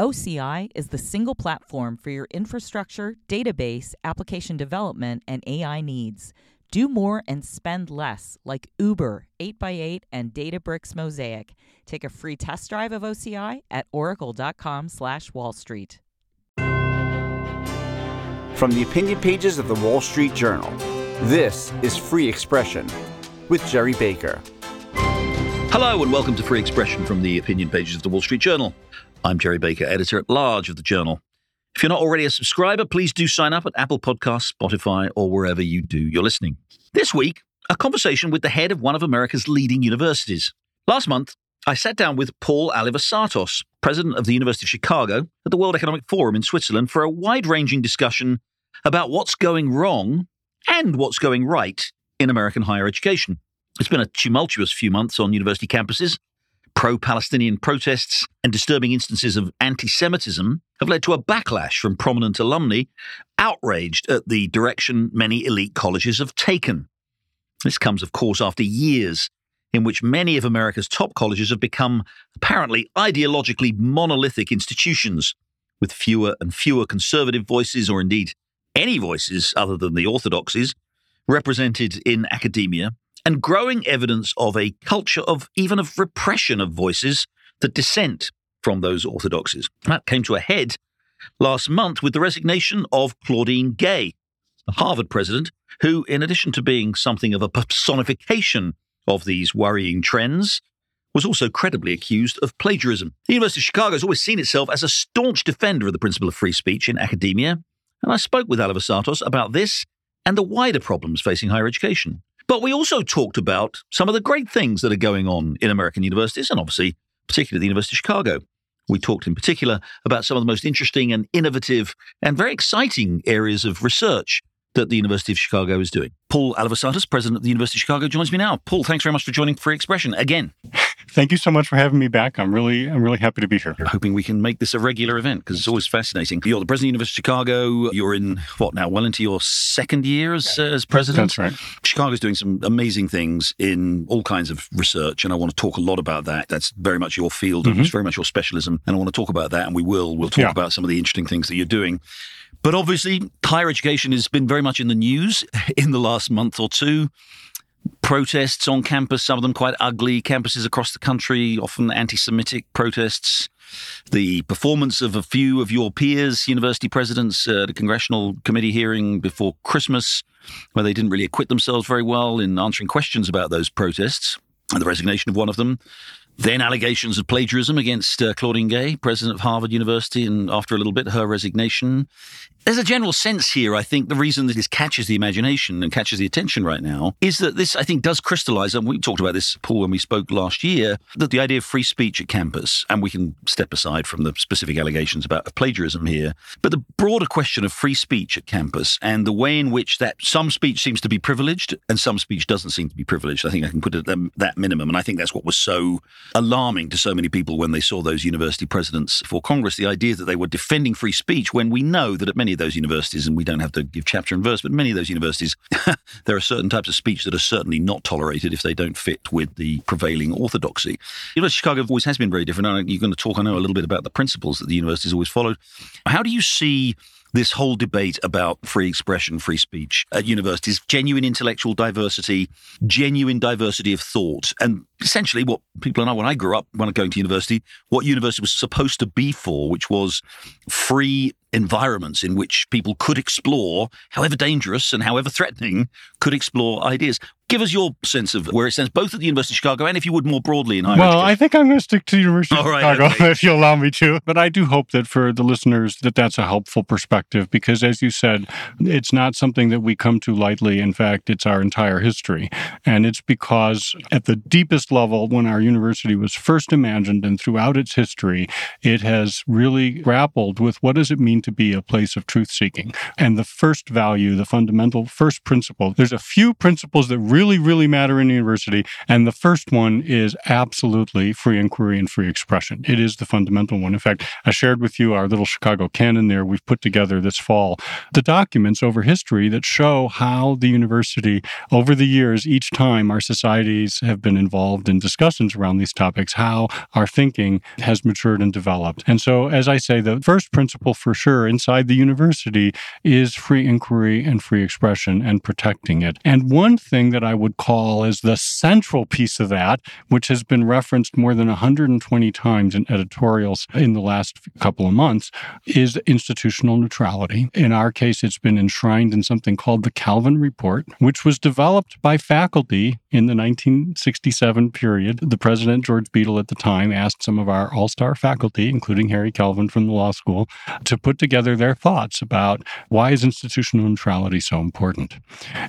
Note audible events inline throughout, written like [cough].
OCI is the single platform for your infrastructure, database, application development, and AI needs. Do more and spend less, like Uber, 8x8, and Databricks Mosaic. Take a free test drive of OCI at oracle.com slash Wall Street. From the opinion pages of the Wall Street Journal, this is Free Expression with Gerry Baker. Hello and welcome to Free Expression from the opinion pages of the Wall Street Journal. I'm Gerry Baker, editor at large of the Journal. If you're not already a subscriber, please do sign up at Apple Podcasts, Spotify, or wherever you do your listening. This week, a conversation with the head of one of America's leading universities. Last month, I sat down with Paul Alivisatos, president of the University of Chicago, at the World Economic Forum in Switzerland for a wide ranging discussion about what's going wrong and what's going right in American higher education. It's been a tumultuous few months on university campuses, pro Palestinian protests and disturbing instances of anti Semitism have led to a backlash from prominent alumni outraged at the direction many elite colleges have taken. This comes, of course, after years in which many of America's top colleges have become apparently ideologically monolithic institutions with fewer and fewer conservative voices, or indeed any voices other than the orthodoxies, represented in academia and growing evidence of a culture of even of repression of voices that dissent from those orthodoxies. That came to a head last month with the resignation of Claudine Gay, the Harvard president, who, in addition to being something of a personification of these worrying trends, was also credibly accused of plagiarism. The University of Chicago has always seen itself as a staunch defender of the principle of free speech in academia, and I spoke with Alivisatos about this and the wider problems facing higher education. But we also talked about some of the great things that are going on in American universities, and obviously, particularly the University of Chicago. We talked in particular about some of the most interesting and innovative and very exciting areas of research that the University of Chicago is doing. Paul Alivisatos, president of the University of Chicago, joins me now. Paul, thanks very much for joining Free Expression again. Thank you so much for having me back. I'm really, I'm really happy to be here. Hoping we can make this a regular event because it's always fascinating. You're the president of the University of Chicago. You're in what now? Well into your second year as, uh, as president. That's right. Chicago's doing some amazing things in all kinds of research, and I want to talk a lot about that. That's very much your field, and Mhm. it's very much your specialism, and I want to talk about that, and we will. We'll talk Yeah. about some of the interesting things that you're doing. But obviously, higher education has been very much in the news [laughs] in the last month or two. Protests on campus, some of them quite ugly. Campuses across the country, often anti Semitic protests. The performance of a few of your peers, university presidents, at a congressional committee hearing before Christmas, where they didn't really acquit themselves very well in answering questions about those protests, and the resignation of one of them. Then allegations of plagiarism against uh, Claudine Gay, president of Harvard University, and after a little bit, her resignation. There's a general sense here, I think, the reason that this catches the imagination and catches the attention right now is that this, I think, does crystallize, and we talked about this, Paul, when we spoke last year, that the idea of free speech at campus, and we can step aside from the specific allegations about plagiarism here, but the broader question of free speech at campus and the way in which that some speech seems to be privileged and some speech doesn't seem to be privileged. I think I can put it at that minimum. And I think that's what was so alarming to so many people when they saw those university presidents for Congress, the idea that they were defending free speech when we know that at many of those universities, and we don't have to give chapter and verse, but many of those universities, [laughs] there are certain types of speech that are certainly not tolerated if they don't fit with the prevailing orthodoxy. University of Chicago always has been very different. and You're going to talk, I know, a little bit about the principles that the university has always followed. How do you see this whole debate about free expression, free speech at universities, genuine intellectual diversity, genuine diversity of thought, and essentially what people know when I grew up, when I going to university, what university was supposed to be for, which was free environments in which people could explore, however dangerous and however threatening, could explore ideas. Give us your sense of where it stands, both at the University of Chicago and, if you would, more broadly in higher Well, I think I'm going to stick to the University of right, Chicago okay. [laughs] if you allow me to. But I do hope that for the listeners that that's a helpful perspective because, as you said, it's not something that we come to lightly. In fact, it's our entire history, and it's because at the deepest level, when our university was first imagined and throughout its history, it has really grappled with what does it mean to be a place of truth seeking. And the first value, the fundamental first principle, there's a few principles that really, really matter in a university. And the first one is absolutely free inquiry and free expression. It is the fundamental one. In fact, I shared with you our little Chicago canon there we've put together this fall, the documents over history that show how the university, over the years, each time our societies have been involved in discussions around these topics, how our thinking has matured and developed. And so, as I say, the first principle for sure inside the university is free inquiry and free expression and protecting it. And one thing that I would call as the central piece of that, which has been referenced more than 120 times in editorials in the last couple of months, is institutional neutrality. In our case, it's been enshrined in something called the Kalven Report, which was developed by faculty in the 1967 period. The president, George Beadle, at the time, asked some of our all star faculty, including Harry Kalven from the law school, to put together their thoughts about why is institutional neutrality so important.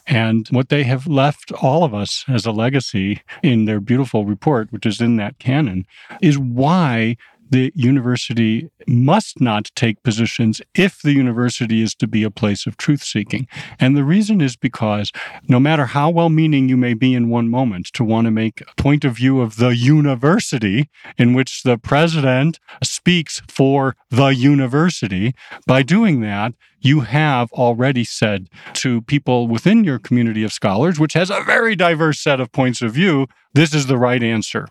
And what they have left all of us as a legacy in their beautiful report, which is in that canon, is why the university must not take positions if the university is to be a place of truth seeking. And the reason is because no matter how well meaning you may be in one moment to want to make a point of view of the university in which the president speaks for the university, by doing that, you have already said to people within your community of scholars, which has a very diverse set of points of view, this is the right answer.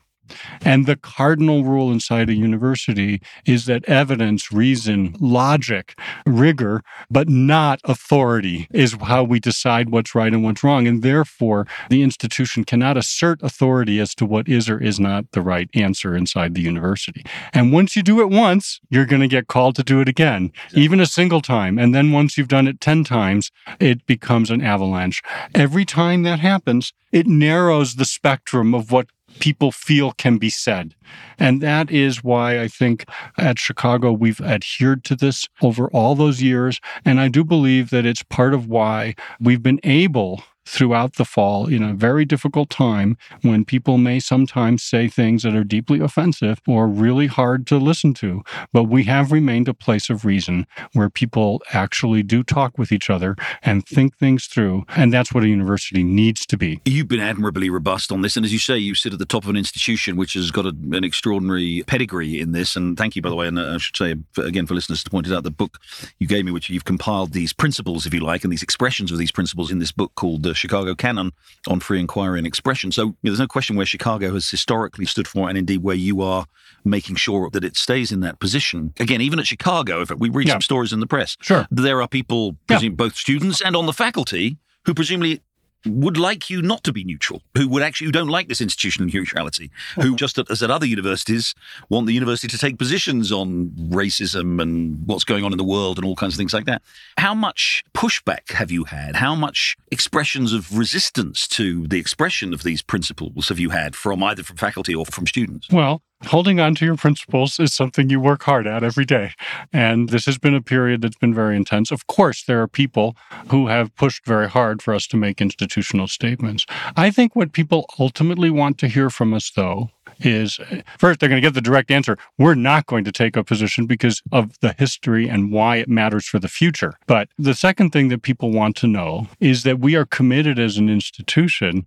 And the cardinal rule inside a university is that evidence, reason, logic, rigor, but not authority is how we decide what's right and what's wrong. And therefore, the institution cannot assert authority as to what is or is not the right answer inside the university. And once you do it once, you're going to get called to do it again, even a single time. And then once you've done it 10 times, it becomes an avalanche. Every time that happens, it narrows the spectrum of what people feel can be said. And that is why I think at Chicago we've adhered to this over all those years. And I do believe that it's part of why we've been able throughout the fall in a very difficult time when people may sometimes say things that are deeply offensive or really hard to listen to. But we have remained a place of reason where people actually do talk with each other and think things through. And that's what a university needs to be. You've been admirably robust on this. And as you say, you sit at the top of an institution which has got a, an extraordinary pedigree in this. And thank you, by the way. And uh, I should say, again, for listeners to point it out, the book you gave me, which you've compiled these principles, if you like, and these expressions of these principles in this book called Chicago Canon on free inquiry and expression. So you know, there's no question where Chicago has historically stood for, and indeed where you are making sure that it stays in that position. Again, even at Chicago, if we read yeah. some stories in the press, sure, there are people, yeah. both students and on the faculty, who presumably would like you not to be neutral, who would actually who don't like this institutional neutrality, who [laughs] just as at other universities want the university to take positions on racism and what's going on in the world and all kinds of things like that. How much pushback have you had? How much expressions of resistance to the expression of these principles have you had from either from faculty or from students? Well, holding on to your principles is something you work hard at every day. And this has been a period that's been very intense. Of course, there are people who have pushed very hard for us to make institutional statements. I think what people ultimately want to hear from us, though, is first, they're going to get the direct answer. We're not going to take a position because of the history and why it matters for the future. But the second thing that people want to know is that we are committed as an institution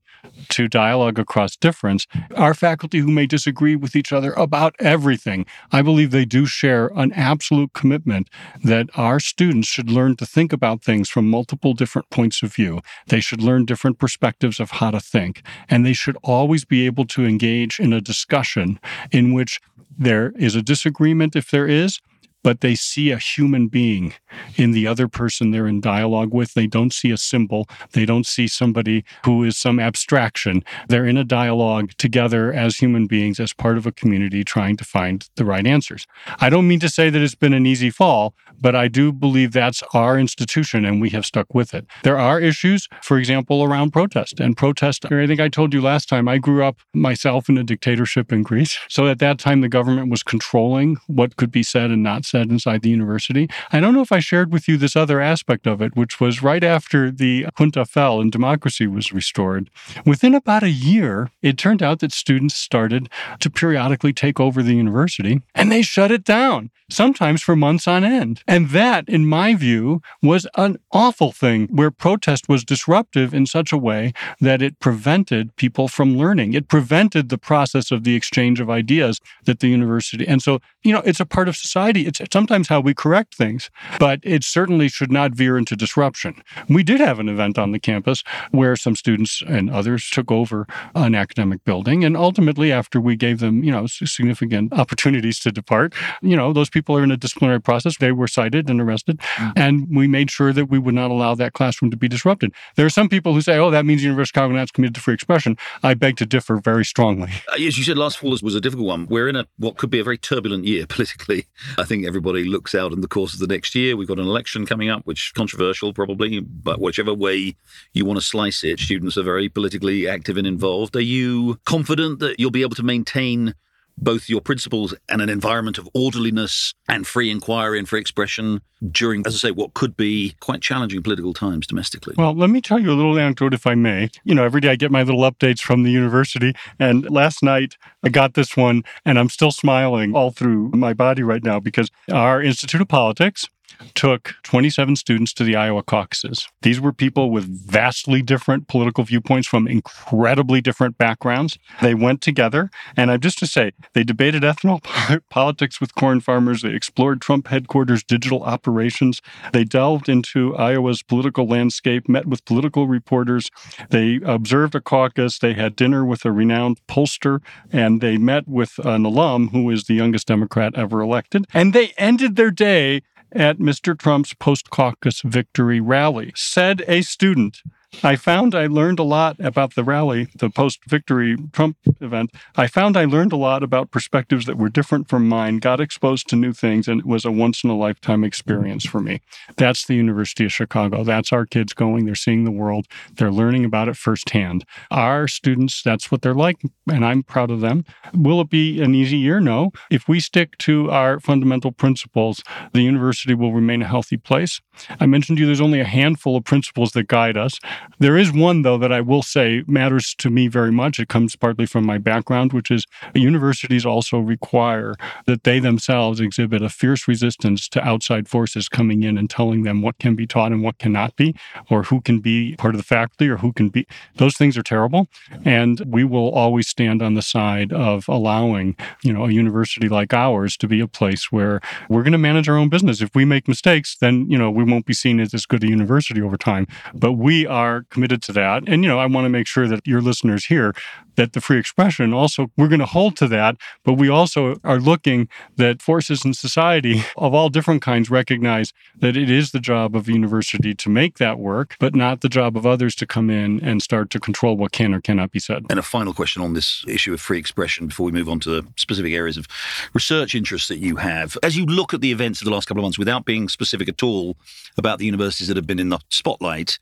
to dialogue across difference. Our faculty who may disagree with each other about everything, I believe they do share an absolute commitment that our students should learn to think about things from multiple different points of view. They should learn different perspectives of how to think, and they should always be able to engage in a discussion discussion in which there is a disagreement if there is, but they see a human being in the other person they're in dialogue with. They don't see a symbol. They don't see somebody who is some abstraction. They're in a dialogue together as human beings, as part of a community, trying to find the right answers. I don't mean to say that it's been an easy fall, but I do believe that's our institution and we have stuck with it. There are issues, for example, around protest and protest. I think I told you last time, I grew up myself in a dictatorship in Greece. So at that time, the government was controlling what could be said and not said said inside the university. I don't know if I shared with you this other aspect of it, which was right after the junta fell and democracy was restored. Within about a year, it turned out that students started to periodically take over the university and they shut it down sometimes for months on end. And that, in my view, was an awful thing where protest was disruptive in such a way that it prevented people from learning. It prevented the process of the exchange of ideas that the university. And so, you know, it's a part of society. It's sometimes how we correct things, but it certainly should not veer into disruption. We did have an event on the campus where some students and others took over an academic building. And ultimately, after we gave them, you know, significant opportunities to depart, you know, those people are in a disciplinary process. They were cited and arrested, mm-hmm. and we made sure that we would not allow that classroom to be disrupted. There are some people who say, "Oh, that means University of Chicago not committed to free expression." I beg to differ very strongly. Uh, as you said, last fall was a difficult one. We're in a what could be a very turbulent year politically. [laughs] I think everybody looks out in the course of the next year. We've got an election coming up, which controversial probably, but whichever way you want to slice it, students are very politically active and involved. Are you confident that you'll be able to maintain both your principles and an environment of orderliness and free inquiry and free expression during, as I say, what could be quite challenging political times domestically. Well, let me tell you a little anecdote, if I may. You know, every day I get my little updates from the university. And last night I got this one, and I'm still smiling all through my body right now because our Institute of Politics took 27 students to the Iowa caucuses. These were people with vastly different political viewpoints from incredibly different backgrounds. They went together, and I'm just to say, they debated ethanol [laughs] politics with corn farmers. They explored Trump headquarters digital operations. They delved into Iowa's political landscape, met with political reporters. They observed a caucus. They had dinner with a renowned pollster, and they met with an alum who is the youngest Democrat ever elected. And they ended their day at Mr. Trump's post caucus victory rally, said a student I found I learned a lot about the rally, the post victory Trump event. I found I learned a lot about perspectives that were different from mine, got exposed to new things, and it was a once in a lifetime experience for me. That's the University of Chicago. That's our kids going. They're seeing the world, they're learning about it firsthand. Our students, that's what they're like, and I'm proud of them. Will it be an easy year? No. If we stick to our fundamental principles, the university will remain a healthy place. I mentioned to you there's only a handful of principles that guide us. There is one, though, that I will say matters to me very much. It comes partly from my background, which is universities also require that they themselves exhibit a fierce resistance to outside forces coming in and telling them what can be taught and what cannot be, or who can be part of the faculty or who can be. Those things are terrible. And we will always stand on the side of allowing, you know, a university like ours to be a place where we're going to manage our own business. If we make mistakes, then, you know, we won't be seen as as good a university over time. But we are are committed to that. And, you know, I want to make sure that your listeners hear that the free expression also, we're going to hold to that, but we also are looking that forces in society of all different kinds recognize that it is the job of university to make that work, but not the job of others to come in and start to control what can or cannot be said. And a final question on this issue of free expression before we move on to the specific areas of research interests that you have. As you look at the events of the last couple of months without being specific at all about the universities that have been in the spotlight,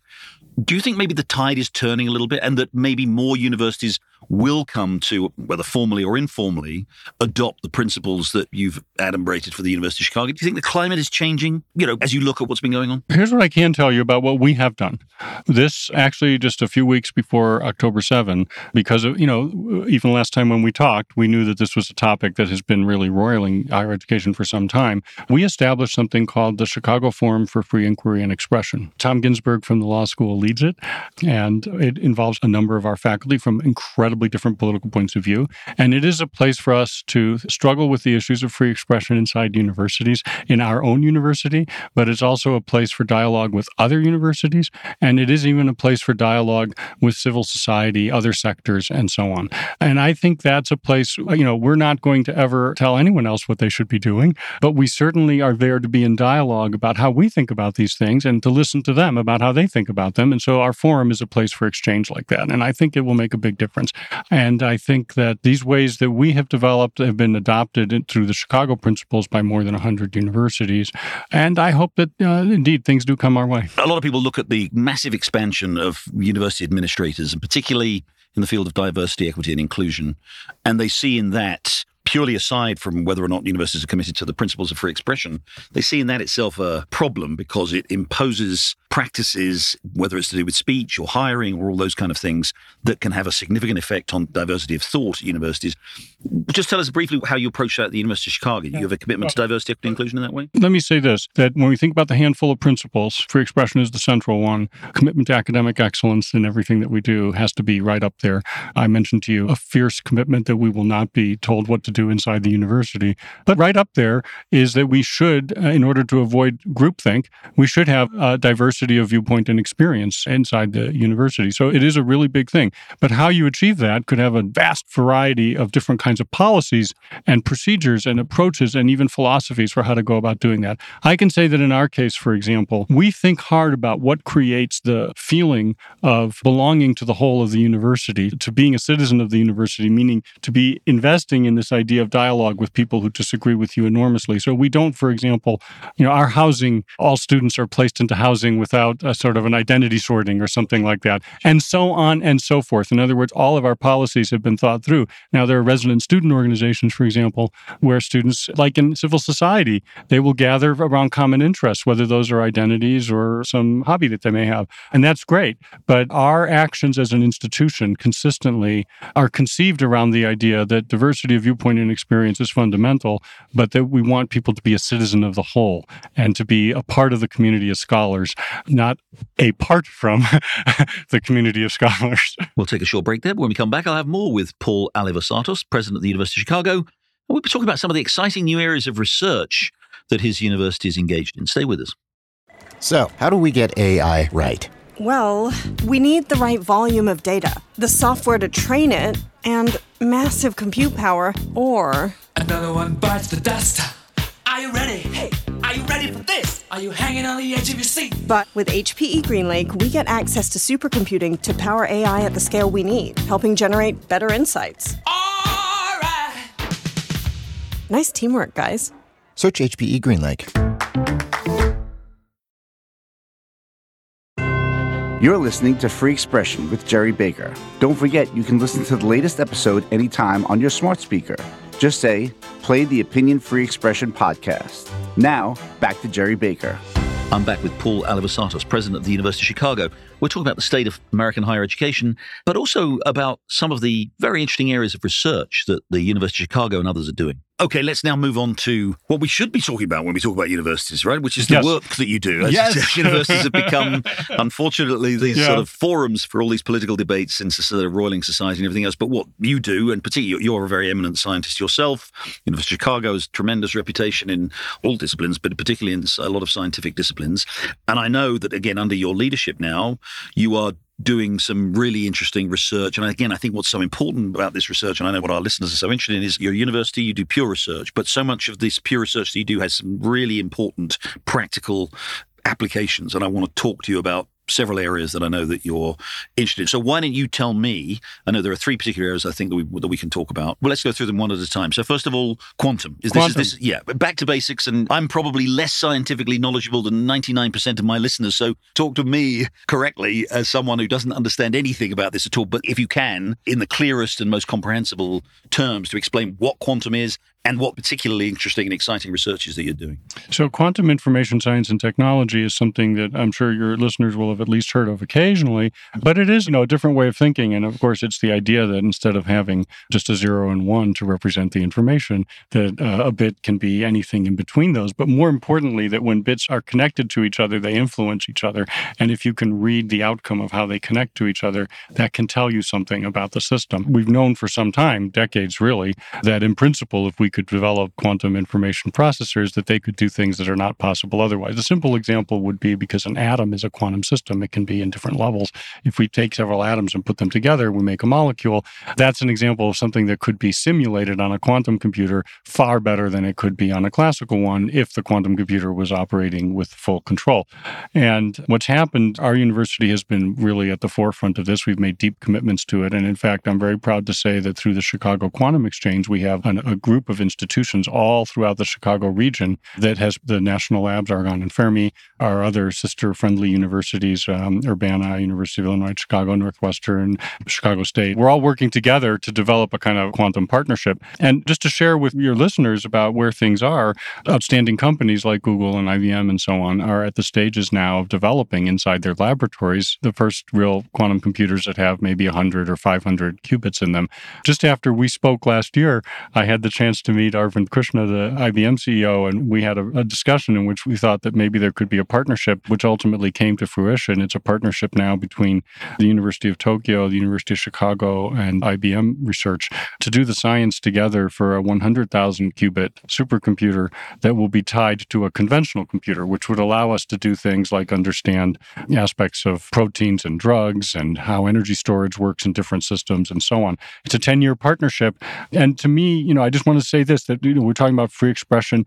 do you think maybe the tide is turning a little bit and that maybe more universities will come to, whether formally or informally, adopt the principles that you've adumbrated for the University of Chicago? Do you think the climate is changing, you know, as you look at what's been going on? Here's what I can tell you about what we have done. This actually just a few weeks before October 7, because of, you know, even last time when we talked, we knew that this was a topic that has been really roiling higher education for some time. We established something called the Chicago Forum for Free Inquiry and Expression. Tom Ginsburg from the law school leads it, and it involves a number of our faculty from incredible incredibly different political points of view. And it is a place for us to struggle with the issues of free expression inside universities, in our own university, but it's also a place for dialogue with other universities. And it is even a place for dialogue with civil society, other sectors, and so on. And I think that's a place, you know, we're not going to ever tell anyone else what they should be doing, but we certainly are there to be in dialogue about how we think about these things and to listen to them about how they think about them. And so our forum is a place for exchange like that. And I think it will make a big difference. And I think that these ways that we have developed have been adopted through the Chicago principles by more than 100 universities. And I hope that uh, indeed things do come our way. A lot of people look at the massive expansion of university administrators, and particularly in the field of diversity, equity, and inclusion, and they see in that purely aside from whether or not universities are committed to the principles of free expression, they see in that itself a problem because it imposes practices, whether it's to do with speech or hiring or all those kind of things, that can have a significant effect on diversity of thought at universities. Just tell us briefly how you approach that at the University of Chicago. Do you have a commitment to diversity, equity, inclusion in that way? Let me say this that when we think about the handful of principles, free expression is the central one. Commitment to academic excellence in everything that we do has to be right up there. I mentioned to you a fierce commitment that we will not be told what to do inside the university. But right up there is that we should, uh, in order to avoid groupthink, we should have a diversity of viewpoint and experience inside the university. So it is a really big thing. But how you achieve that could have a vast variety of different kinds of policies and procedures and approaches and even philosophies for how to go about doing that. I can say that in our case, for example, we think hard about what creates the feeling of belonging to the whole of the university, to being a citizen of the university, meaning to be investing in this idea of dialogue with people who disagree with you enormously. So we don't, for example, you know, our housing, all students are placed into housing without a sort of an identity sorting or something like that, and so on and so forth. In other words, all of our policies have been thought through. Now, there are resident student organizations, for example, where students, like in civil society, they will gather around common interests, whether those are identities or some hobby that they may have. And that's great. But our actions as an institution consistently are conceived around the idea that diversity of viewpoint and experience is fundamental, but that we want people to be a citizen of the whole and to be a part of the community of scholars, not apart from [laughs] the community of scholars. [laughs] We'll take a short break there. When we come back, I'll have more with Paul Alivisatos, president of the University of Chicago. And we'll be talking about some of the exciting new areas of research that his university is engaged in. Stay with us. So, how do we get AI right? Well, we need the right volume of data, the software to train it, and massive compute power, or. Another one bites the dust. Are you ready? Hey, are you ready for this? Are you hanging on the edge of your seat? But with HPE GreenLake, we get access to supercomputing to power AI at the scale we need, helping generate better insights. All right. Nice teamwork, guys. Search HPE GreenLake. You're listening to Free Expression with Gerry Baker. Don't forget, you can listen to the latest episode anytime on your smart speaker. Just say, play the Opinion Free Expression podcast. Now, back to Gerry Baker. I'm back with Paul Alivisatos, president of the University of Chicago. We're talking about the state of American higher education, but also about some of the very interesting areas of research that the University of Chicago and others are doing. Okay, let's now move on to what we should be talking about when we talk about universities, right? Which is the Yes. work that you do. As Yes. said, universities have become, [laughs] unfortunately, these Yeah. sort of forums for all these political debates since the sort of roiling society and everything else. But what you do, and particularly you're a very eminent scientist yourself, University of Chicago has tremendous reputation in all disciplines, but particularly in a lot of scientific disciplines. And I know that, again, under your leadership now, you are doing some really interesting research. And again, I think what's so important about this research, and I know what our listeners are so interested in, is your university, you do pure research, but so much of this pure research that you do has some really important practical applications. And I want to talk to you about several areas that I know that you're interested in. So why don't you tell me? I know there are three particular areas I think that we that we can talk about. Well, let's go through them one at a time. So first of all, quantum. Is Quantum. this is this yeah, back to basics and I'm probably less scientifically knowledgeable than 99% of my listeners. So talk to me correctly as someone who doesn't understand anything about this at all, but if you can in the clearest and most comprehensible terms to explain what quantum is and what particularly interesting and exciting research is that you're doing. So, quantum information science and technology is something that I'm sure your listeners will have at least heard of occasionally, but it is, you know, a different way of thinking. And of course, it's the idea that instead of having just a zero and one to represent the information, that uh, a bit can be anything in between those. But more importantly, that when bits are connected to each other, they influence each other. And if you can read the outcome of how they connect to each other, that can tell you something about the system. We've known for some time, decades really, that in principle, if we could develop quantum information processors, that they could do things that are not possible otherwise. A simple example would be because an atom is a quantum system, it can be in different levels. If we take several atoms and put them together, we make a molecule. That's an example of something that could be simulated on a quantum computer far better than it could be on a classical one if the quantum computer was operating with full control. And what's happened, our university has been really at the forefront of this. We've made deep commitments to it. And in fact, I'm very proud to say that through the Chicago Quantum Exchange, we have an, a group of institutions all throughout the Chicago region that has the national labs, Argonne and Fermi, our other sister friendly universities, um, Urbana, University of Illinois, Chicago, Northwestern, Chicago State. We're all working together to develop a kind of quantum partnership. And just to share with your listeners about where things are, outstanding companies like Google and IBM and so on are at the stages now of developing inside their laboratories the first real quantum computers that have maybe 100 or 500 qubits in them. Just after we spoke last year, I had the chance to meet Arvind Krishna, the IBM CEO, and we had a, a discussion in which we thought that maybe there could be a partnership, which ultimately came to fruition. It's a partnership now between the University of Tokyo, the University of Chicago, and IBM Research to do the science together for a 100,000 qubit supercomputer that will be tied to a conventional computer, which would allow us to do things like understand aspects of proteins and drugs and how energy storage works in different systems and so on. It's a 10 year partnership. And to me, you know, I just want to say this that, you know, we're talking about free expression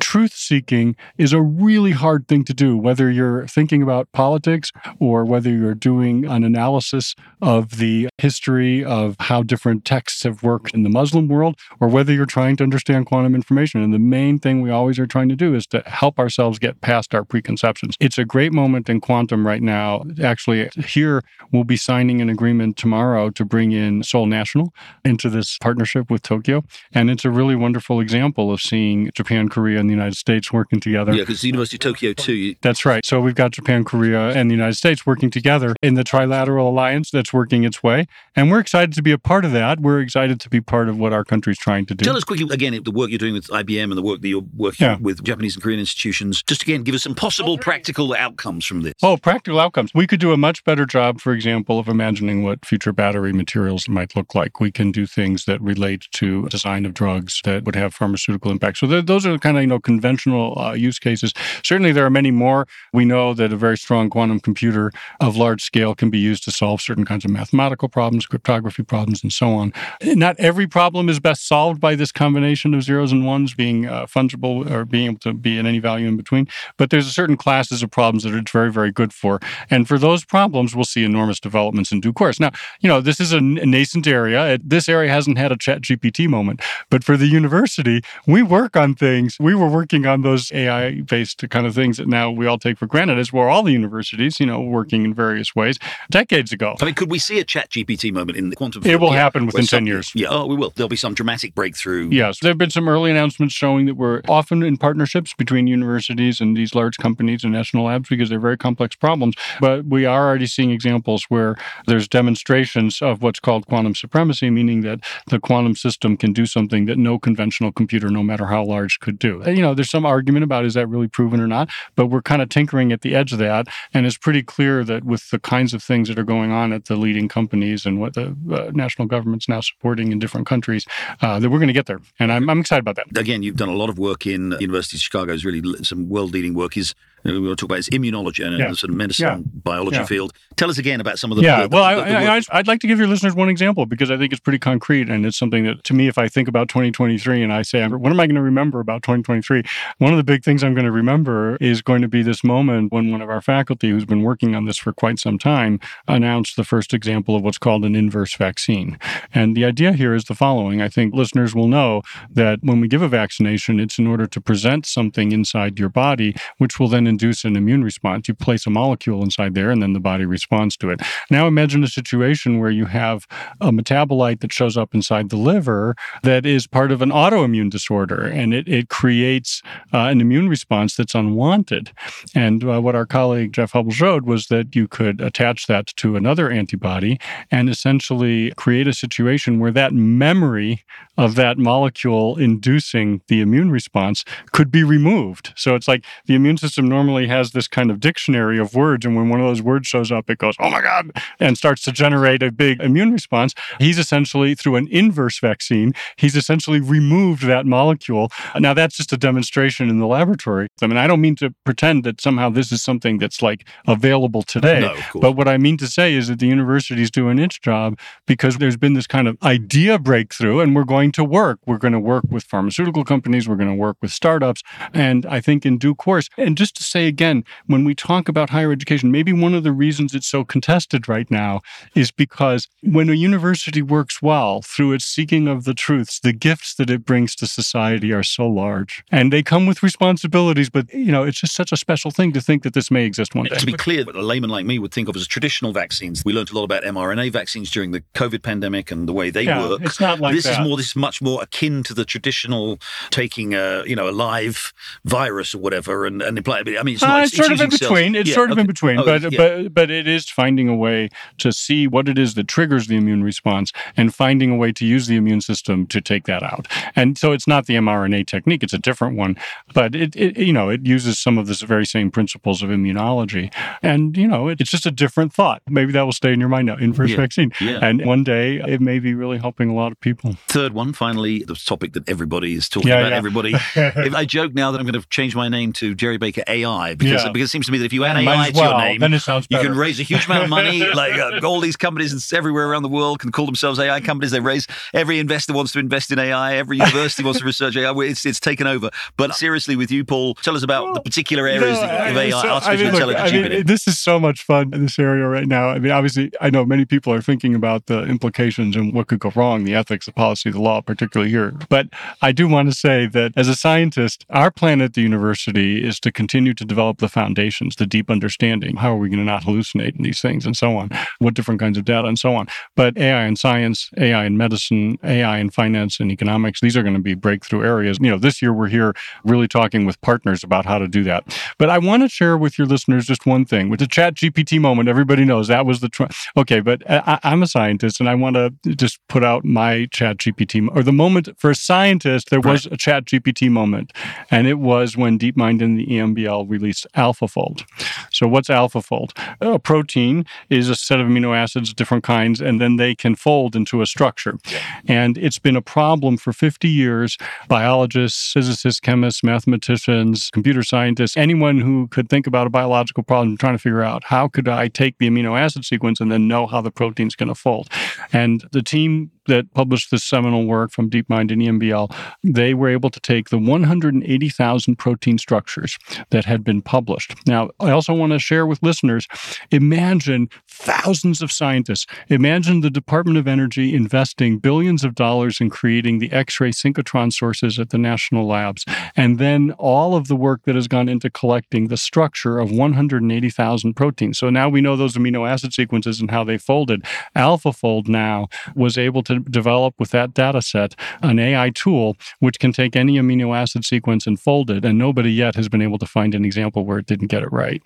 truth seeking is a really hard thing to do, whether you're thinking about politics or whether you're doing an analysis of the history of how different texts have worked in the Muslim world, or whether you're trying to understand quantum information. And the main thing we always are trying to do is to help ourselves get past our preconceptions. It's a great moment in quantum right now. Actually, here we'll be signing an agreement tomorrow to bring in Seoul National into this partnership with Tokyo. And it's a really wonderful example of seeing Japan, Korea, and the United States working together. Yeah, because the University of Tokyo too. That's right. So we've got Japan, Korea, and the United States working together in the trilateral alliance that's working its way. And we're excited to be a part of that. We're excited to be part of what our country's trying to do. Tell us quickly again the work you're doing with IBM and the work that you're working Yeah. with Japanese and Korean institutions. Just again, give us some possible practical outcomes from this. Oh, practical outcomes. We could do a much better job, for example, of imagining what future battery materials might look like. We can do things that relate to design of drugs that would have pharmaceutical impact. So th- those are the kind of you know conventional uh, use cases. Certainly, there are many more. We know that a very strong quantum computer of large scale can be used to solve certain kinds of mathematical problems, cryptography problems, and so on. Not every problem is best solved by this combination of zeros and ones being uh, fungible or being able to be in any value in between. But there's a certain classes of problems that it's very, very good for. And for those problems, we'll see enormous developments in due course. Now, you know, this is a nascent area. This area hasn't had a ChatGPT moment. But for the university, we work on things. We were working on those AI based kind of things that now we all take for granted, as were all the universities, you know, working in various ways decades ago. I mean, could we see a ChatGPT moment in the quantum It field? will Yeah, happen within 10 some- years. Yeah, oh, we will. There'll be some dramatic breakthrough. Yes, there have been some early announcements showing that we're often in partnerships between universities and these large companies and national labs because they're very complex problems. But we are already seeing examples where there's demonstrations of what's called quantum supremacy, meaning that the quantum system can do something that no conventional computer, no matter how large, could do. You know, there's some argument about is that really proven or not, but we're kind of tinkering at the edge of that. And it's pretty clear that with the kinds of things that are going on at the leading companies and what the uh, national government's now supporting in different countries, uh, that we're going to get there. And I'm, I'm excited about that. Again, you've done a lot of work in University of Chicago's really some world-leading work. Is we want to talk about is immunology and Yeah. the sort of medicine Yeah. biology Yeah. field. Tell us again about some of the yeah, the- the- well, the I, I, I'd like to give your listeners one example because I think it's pretty concrete, and it's something that, to me, if I think about 2023 and I say, "What am I going to remember about 2023?" One of the big things I'm going to remember is going to be this moment when one of our faculty, who's been working on this for quite some time, announced the first example of what's called an inverse vaccine. And the idea here is the following: I think listeners will know that when we give a vaccination, it's in order to present something inside your body, which will then induce an immune response. You place a molecule inside there, and then the body responds to it. Now imagine a situation where you have a metabolite that shows up inside the liver that is part of an autoimmune disorder, and it, it creates uh, an immune response that's unwanted. And uh, what our colleague Jeff Hubbell showed was that you could attach that to another antibody and essentially create a situation where that memory of that molecule inducing the immune response could be removed. So it's like the immune system normally has this kind of dictionary of words, and when one of those words shows up, it goes, oh my God, and starts to generate a big immune response. He's essentially, through an inverse vaccine, he's essentially removed that molecule. Now, that's just a demonstration in the laboratory. I mean, I don't mean to pretend that somehow this is something that's like available today. No. But what I mean to say is that the university's doing its job because there's been this kind of idea breakthrough, and we're going to work. We're going to work with pharmaceutical companies, we're going to work with startups. And I think in due course, and just to say again, when we talk about higher education, maybe one of the reasons it's so contested right now is because when a university works well through its seeking of the truths, the gifts that it brings to society are so large. And they come with responsibilities, but you know, it's just such a special thing to think that this may exist one day. To be clear, what a layman like me would think of as traditional vaccines. We learned a lot about mRNA vaccines during the COVID pandemic and the way they Yeah, work. it's not like this that. is more. This is much more akin to the traditional taking a you know a live virus or whatever and and imply. I mean, it's Uh, not. it's sort of in using cells. between. It's Yeah, sort of in between, Oh, but yeah. but but it is finding a way to see what it is that triggers the immune response and finding a way to use the immune system to take that out. And so it's not the mRNA technique; it's a different one, but it, it you know it uses some of the very same principles of immunology, and you know it, it's just a different thought. Maybe that will stay in your mind now. Inverse Yeah. vaccine, and one day it may be really helping a lot of people. Third one, finally, the topic that everybody is talking about. Everybody. [laughs] if I joke now that I'm going to change my name to Gerry Baker AI because Yeah. because it seems to me that if you add AI to your name, then it sounds you can raise a huge amount of money. [laughs] like uh, all these companies everywhere around the world can call themselves AI companies. They raise every investor wants to invest in AI. Every university wants to research AI. It's it's taken over. But seriously, with you, Paul, tell us about the particular areas No, of AI, so, artificial I mean, look, I mean. This is so much fun in this area right now. I mean, obviously, I know many people are thinking about the implications and what could go wrong, the ethics, the policy, the law, particularly here. But I do want to say that as a scientist, our plan at the university is to continue to develop the foundations, the deep understanding. How are we going to not hallucinate in these things and so on? What different kinds of data and so on. But AI in science, AI in medicine, AI in finance and economics, these are going to be breakthrough areas. You know, this year we're here really talking with partners about how to do that. But I want to share with your listeners just one thing. With the ChatGPT moment, everybody knows that was the, tr- okay, but I, I'm a scientist and I want to just put out my ChatGPT, or the moment for a scientist, there was a ChatGPT moment. And it was when DeepMind and the E Released AlphaFold. So what's AlphaFold? Uh, a protein is a set of amino acids, different kinds, and then they can fold into a structure. And it's been a problem for 50 years. Biologists, physicists, chemists, mathematicians, computer scientists, anyone who could think about a biological problem trying to figure out how could I take the amino acid sequence and then know how the protein's going to fold. And the team that published this seminal work from DeepMind and EMBL, they were able to take the 180,000 protein structures that had been published. Now, I also want to share with listeners imagine thousands of scientists. Imagine the Department of Energy investing billions of dollars in creating the X ray synchrotron sources at the national labs, and then all of the work that has gone into collecting the structure of 180,000 proteins. So now we know those amino acid sequences and how they folded. AlphaFold now was able to develop with that data set an AI tool which can take any amino acid sequence and fold it, and nobody yet has been able to find an example where it didn't get it right.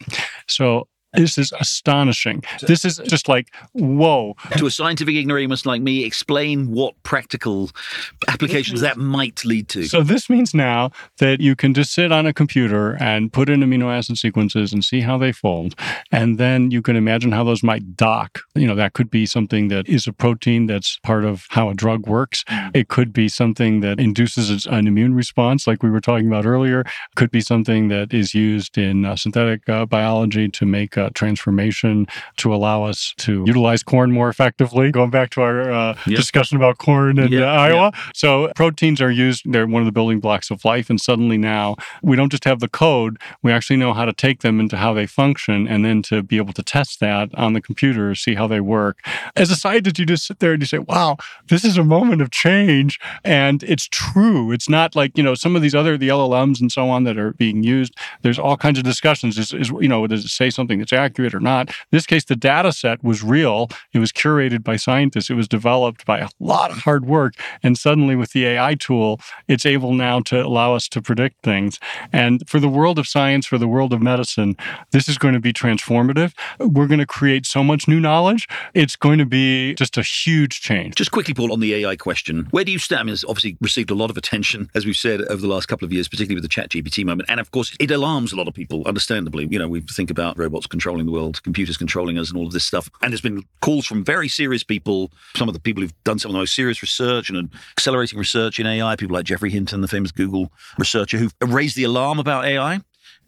So this is astonishing. This is just like, whoa. to a scientific ignoramus like me, explain what practical applications that might lead to. So this means now that you can just sit on a computer and put in amino acid sequences and see how they fold. And then you can imagine how those might dock. You know, that could be something that is a protein that's part of how a drug works. It could be something that induces an immune response, like we were talking about earlier. Could be something that is used in uh, synthetic uh, biology to make a transformation to allow us to utilize corn more effectively. Going back to our uh, Yeah. discussion about corn in Yeah, uh, Iowa. So proteins are used, they're one of the building blocks of life. And suddenly now we don't just have the code, we actually know how to take them into how they function and then to be able to test that on the computer, see how they work. As a scientist, you just sit there and you say, wow, this is a moment of change. And it's true. It's not like, you know, some of these other, the LLMs and so on that are being used. There's all kinds of discussions. Is, is you know, does it say something that's accurate or not? In this case, the data set was real. It was curated by scientists. It was developed by a lot of hard work. And suddenly, with the AI tool, it's able now to allow us to predict things. And for the world of science, for the world of medicine, this is going to be transformative. We're going to create so much new knowledge. It's going to be just a huge change. Just quickly, Paul, on the AI question, where do you stand? I mean, it's obviously received a lot of attention, as we've said, over the last couple of years, particularly with the ChatGPT moment. And of course, it alarms a lot of people, understandably. You know, we think about robots controlling the world, computers controlling us, and all of this stuff. And there's been calls from very serious people, some of the people who've done some of the most serious research and accelerating research in AI, people like Geoffrey Hinton, the famous Google researcher, who've raised the alarm about AI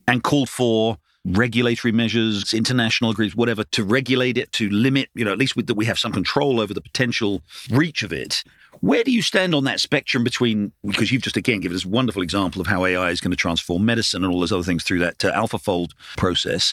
and called for regulatory measures, international agreements, whatever, to regulate it, to limit, you know, at least that we have some control over the potential reach of it. Where do you stand on that spectrum between, because you've just again given a wonderful example of how AI is going to transform medicine and all those other things through that uh, AlphaFold process.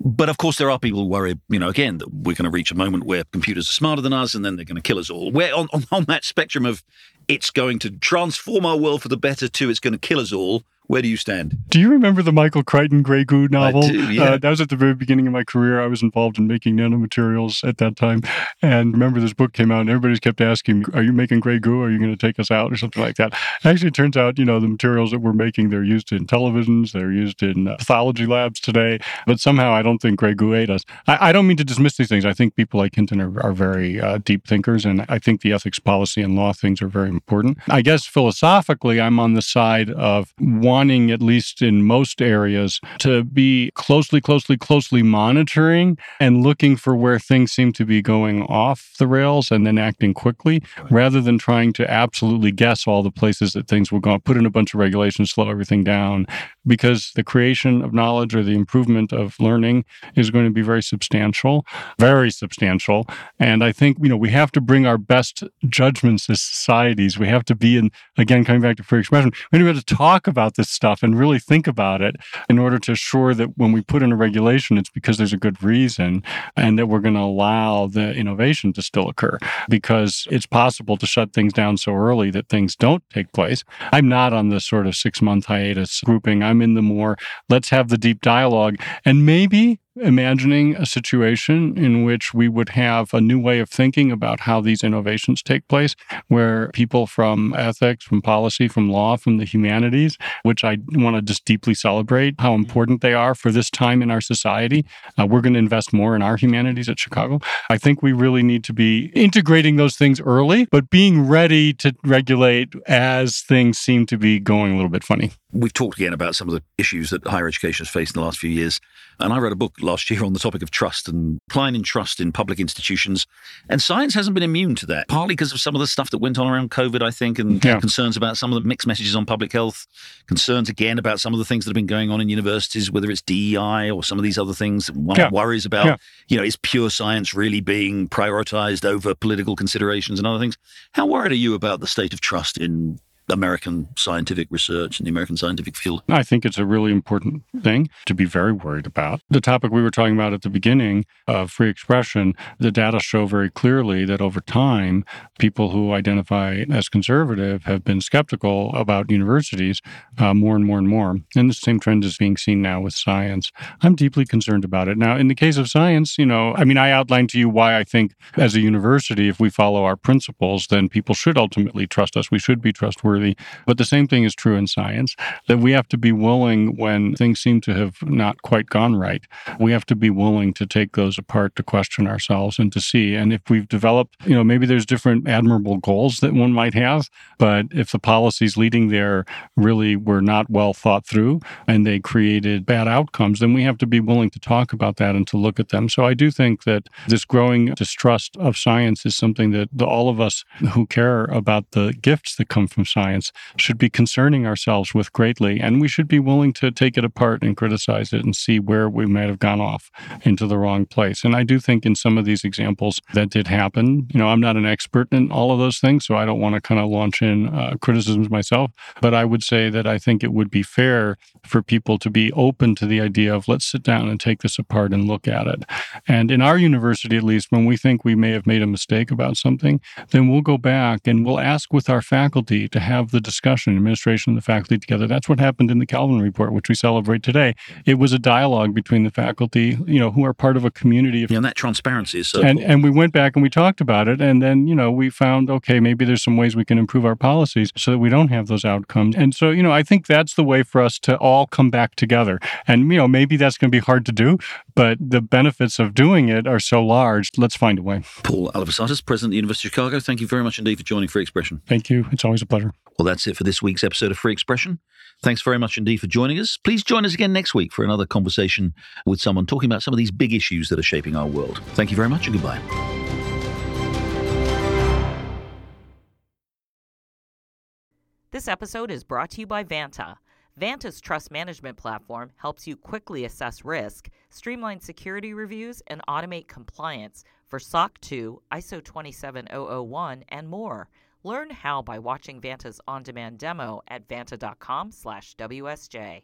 But of course, there are people who worry, you know, again, that we're going to reach a moment where computers are smarter than us and then they're going to kill us all. Where on, on, on that spectrum of it's going to transform our world for the better to it's going to kill us all, where do you stand? Do you remember the Michael Crichton Grey Goo novel? do, yeah. uh, that was at the very beginning of my career. I was involved in making nanomaterials at that time. And remember, this book came out, and everybody kept asking Are you making Grey Goo? Are you going to take us out? Or something like that. Actually, it turns out, you know, the materials that we're making, they're used in televisions, they're used in uh, pathology labs today. But somehow I don't think Grey Goo ate us. I, I don't mean to dismiss these things. I think people like Hinton are, are very uh, deep thinkers, and I think the ethics, policy, and law things are very important. I guess philosophically, I'm on the side of wanting, at least in most areas, to be closely, closely, closely monitoring and looking for where things seem to be going off the rails and then acting quickly rather than trying to absolutely guess all the places that things will go, put in a bunch of regulations, slow everything down, because the creation of knowledge or the improvement of learning is going to be very substantial, very substantial. And I think, you know, we have to bring our best judgments as societies. We have to be in, again, coming back to free expression, we have to talk about this stuff and really think about it in order to assure that when we put in a regulation, it's because there's a good reason and that we're going to allow the innovation to still occur because it's possible to shut things down so early that things don't take place. I'm not on the sort of six month hiatus grouping. I'm in the more, let's have the deep dialogue. And maybe imagining a situation in which we would have a new way of thinking about how these innovations take place, where people from ethics, from policy, from law, from the humanities, which I want to just deeply celebrate how important they are for this time in our society. Uh, we're going to invest more in our humanities at Chicago. I think we really need to be integrating those things early, but being ready to regulate as things seem to be going a little bit funny. We've talked again about some of the issues that higher education has faced in the last few years. And I wrote a book last year on the topic of trust and decline in trust in public institutions. And science hasn't been immune to that, partly because of some of the stuff that went on around COVID, I think, and Yeah. concerns about some of the mixed messages on public health, concerns again about some of the things that have been going on in universities, whether it's DEI or some of these other things. One Yeah. worries about, Yeah. you know, is pure science really being prioritized over political considerations and other things? How worried are you about the state of trust in American scientific research and the American scientific field? I think it's a really important thing to be very worried about. The topic we were talking about at the beginning of free expression, the data show very clearly that over time, people who identify as conservative have been skeptical about universities uh, more and more and more. And the same trend is being seen now with science. I'm deeply concerned about it. Now, in the case of science, you know, I mean, I outlined to you why I think as a university, if we follow our principles, then people should ultimately trust us. We should be trustworthy. But the same thing is true in science that we have to be willing when things seem to have not quite gone right. We have to be willing to take those apart to question ourselves and to see. And if we've developed, you know, maybe there's different admirable goals that one might have, but if the policies leading there really were not well thought through and they created bad outcomes, then we have to be willing to talk about that and to look at them. So I do think that this growing distrust of science is something that all of us who care about the gifts that come from science should be concerning ourselves with greatly. And we should be willing to take it apart and criticize it and see where we might have gone off into the wrong place. And I do think in some of these examples that did happen. You know, I'm not an expert in all of those things, so I don't want to kind of launch in uh, criticisms myself. But I would say that I think it would be fair for people to be open to the idea of let's sit down and take this apart and look at it. And in our university, at least, when we think we may have made a mistake about something, then we'll go back and we'll ask with our faculty to have the discussion, administration and the faculty together. That's what happened in the Kalven Report, which we celebrate today. It was a dialogue between the faculty, you know, who are part of a community of Yeah, and that transparency is so and important. and we went back and we talked about it and then you know we found okay maybe there's some ways we can improve our policies so that we don't have those outcomes and so you know i think that's the way for us to all come back together and you know maybe that's going to be hard to do but the benefits of doing it are so large let's find a way Paul Alivisatos, President of the University of Chicago, thank you very much indeed for joining Free Expression. thank you it's always a pleasure Well, that's it for this week's episode of Free Expression. Thanks very much indeed for joining us. Please join us again next week for another conversation with someone talking about some of these big issues that are shaping our world. Thank you very much and goodbye. This episode is brought to you by Vanta. Vanta's trust management platform helps you quickly assess risk, streamline security reviews, and automate compliance for SOC 2, ISO 27001, and more. Learn how by watching Vanta's on-demand demo at vanta.com/wsj.